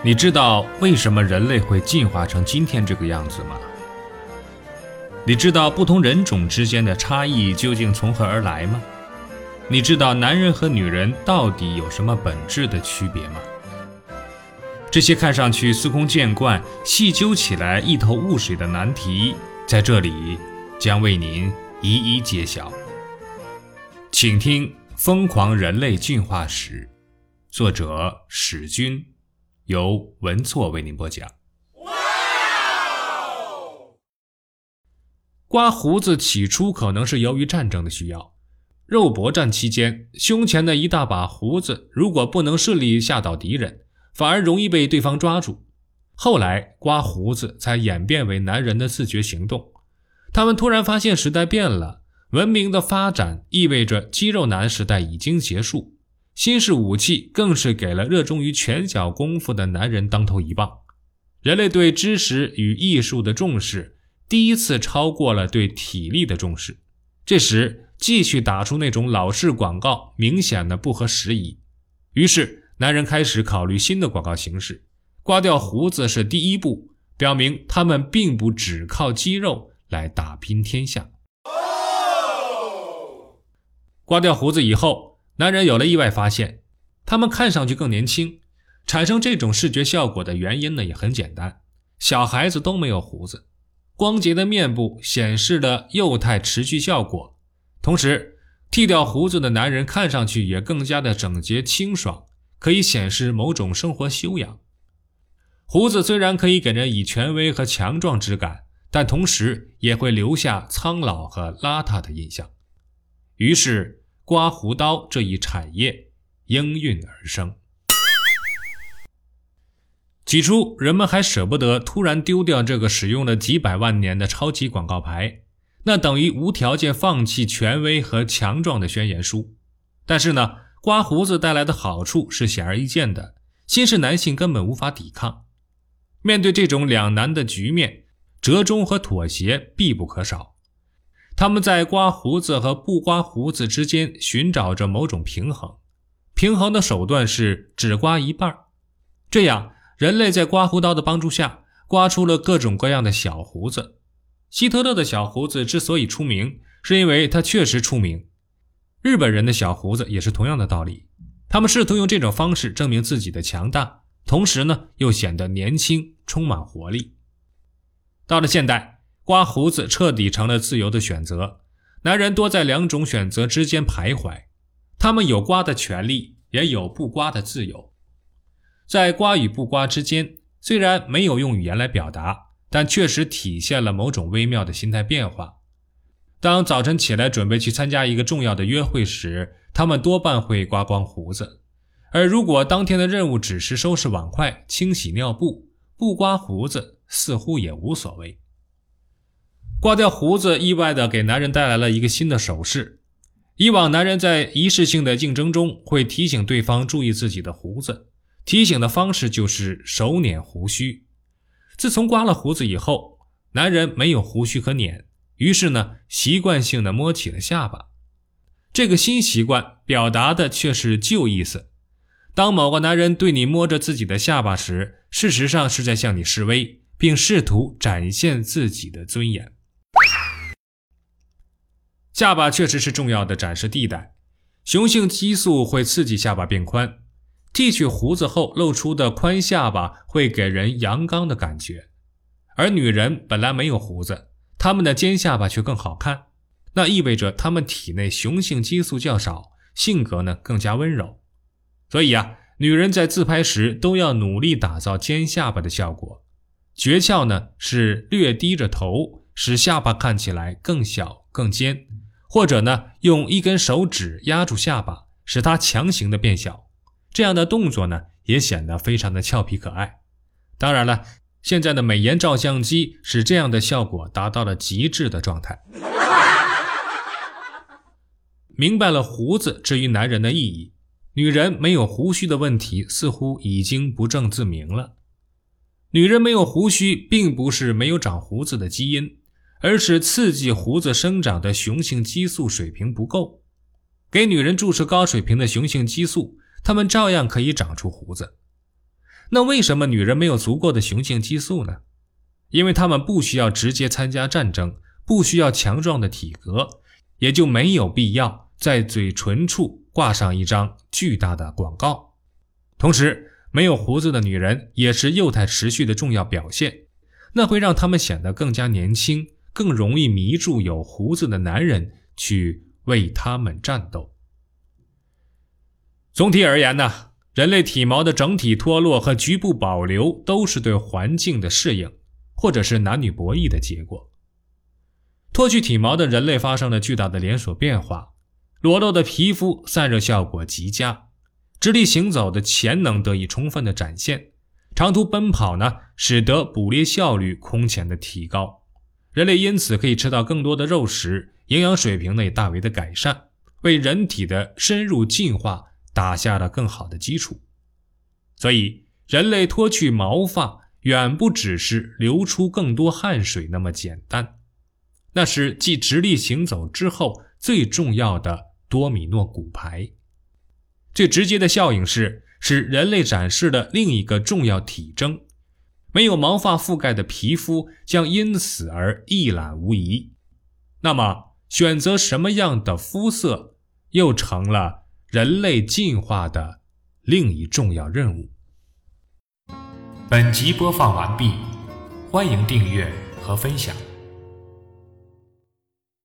你知道为什么人类会进化成今天这个样子吗？你知道不同人种之间的差异究竟从何而来吗？你知道男人和女人到底有什么本质的区别吗？这些看上去司空见惯、细究起来一头雾水的难题，在这里将为您一一揭晓。请听《疯狂人类进化史》，作者史军。由文措为您播讲。刮胡子起初可能是由于战争的需要，肉搏战期间，胸前的一大把胡子如果不能顺利吓倒敌人，反而容易被对方抓住。后来，刮胡子才演变为男人的自觉行动。他们突然发现时代变了，文明的发展意味着肌肉男时代已经结束。新式武器更是给了热衷于拳脚功夫的男人当头一棒，人类对知识与艺术的重视第一次超过了对体力的重视。这时，继续打出那种老式广告明显的不合时宜，于是男人开始考虑新的广告形式。刮掉胡子是第一步，表明他们并不只靠肌肉来打拼天下。刮掉胡子以后。男人有了意外发现，他们看上去更年轻。产生这种视觉效果的原因呢，也很简单：小孩子都没有胡子，光洁的面部显示了幼态持续效果。同时，剃掉胡子的男人看上去也更加的整洁清爽，可以显示某种生活修养。胡子虽然可以给人以权威和强壮之感，但同时也会留下苍老和邋遢的印象。于是。刮胡刀这一产业应运而生。起初，人们还舍不得突然丢掉这个使用了几百万年的超级广告牌，那等于无条件放弃权威和强壮的宣言书。但是呢，刮胡子带来的好处是显而易见的，新式男性根本无法抵抗。面对这种两难的局面，折中和妥协必不可少。他们在刮胡子和不刮胡子之间寻找着某种平衡，平衡的手段是只刮一半这样，人类在刮胡刀的帮助下，刮出了各种各样的小胡子。希特勒的小胡子之所以出名，是因为他确实出名。日本人的小胡子也是同样的道理，他们试图用这种方式证明自己的强大，同时呢，又显得年轻，充满活力。到了现代。刮胡子彻底成了自由的选择，男人多在两种选择之间徘徊，他们有刮的权利，也有不刮的自由。在刮与不刮之间，虽然没有用语言来表达，但确实体现了某种微妙的心态变化。当早晨起来准备去参加一个重要的约会时，他们多半会刮光胡子；而如果当天的任务只是收拾碗筷、清洗尿布，不刮胡子似乎也无所谓。刮掉胡子，意外的给男人带来了一个新的手势。以往，男人在仪式性的竞争中会提醒对方注意自己的胡子，提醒的方式就是手捻胡须。自从刮了胡子以后，男人没有胡须可捻，于是呢，习惯性的摸起了下巴。这个新习惯表达的却是旧意思。当某个男人对你摸着自己的下巴时，事实上是在向你示威，并试图展现自己的尊严。下巴确实是重要的展示地带，雄性激素会刺激下巴变宽。剃去胡子后露出的宽下巴会给人阳刚的感觉，而女人本来没有胡子，她们的尖下巴却更好看，那意味着她们体内雄性激素较少，性格呢更加温柔。所以啊，女人在自拍时都要努力打造尖下巴的效果，诀窍呢是略低着头，使下巴看起来更小更尖。或者呢，用一根手指压住下巴，使它强行的变小，这样的动作呢，也显得非常的俏皮可爱。当然了，现在的美颜照相机使这样的效果达到了极致的状态。明白了胡子至于男人的意义，女人没有胡须的问题似乎已经不证自明了。女人没有胡须，并不是没有长胡子的基因。而是刺激胡子生长的雄性激素水平不够，给女人注射高水平的雄性激素，她们照样可以长出胡子。那为什么女人没有足够的雄性激素呢？因为她们不需要直接参加战争，不需要强壮的体格，也就没有必要在嘴唇处挂上一张巨大的广告。同时，没有胡子的女人也是幼态持续的重要表现，那会让她们显得更加年轻，更容易迷住有胡子的男人去为他们战斗。总体而言呢？人类体毛的整体脱落和局部保留都是对环境的适应，或者是男女博弈的结果。脱去体毛的人类发生了巨大的连锁变化，裸露的皮肤散热效果极佳，直立行走的潜能得以充分的展现，长途奔跑呢，使得捕猎效率空前的提高，人类因此可以吃到更多的肉食，营养水平呢也大为的改善，为人体的深入进化。打下了更好的基础，所以人类脱去毛发远不只是流出更多汗水那么简单，那是继直立行走之后最重要的多米诺骨牌。最直接的效应是，使人类展示了另一个重要体征：没有毛发覆盖的皮肤将因此而一览无遗。那么，选择什么样的肤色又成了？人类进化的另一重要任务。本集播放完毕，欢迎订阅和分享。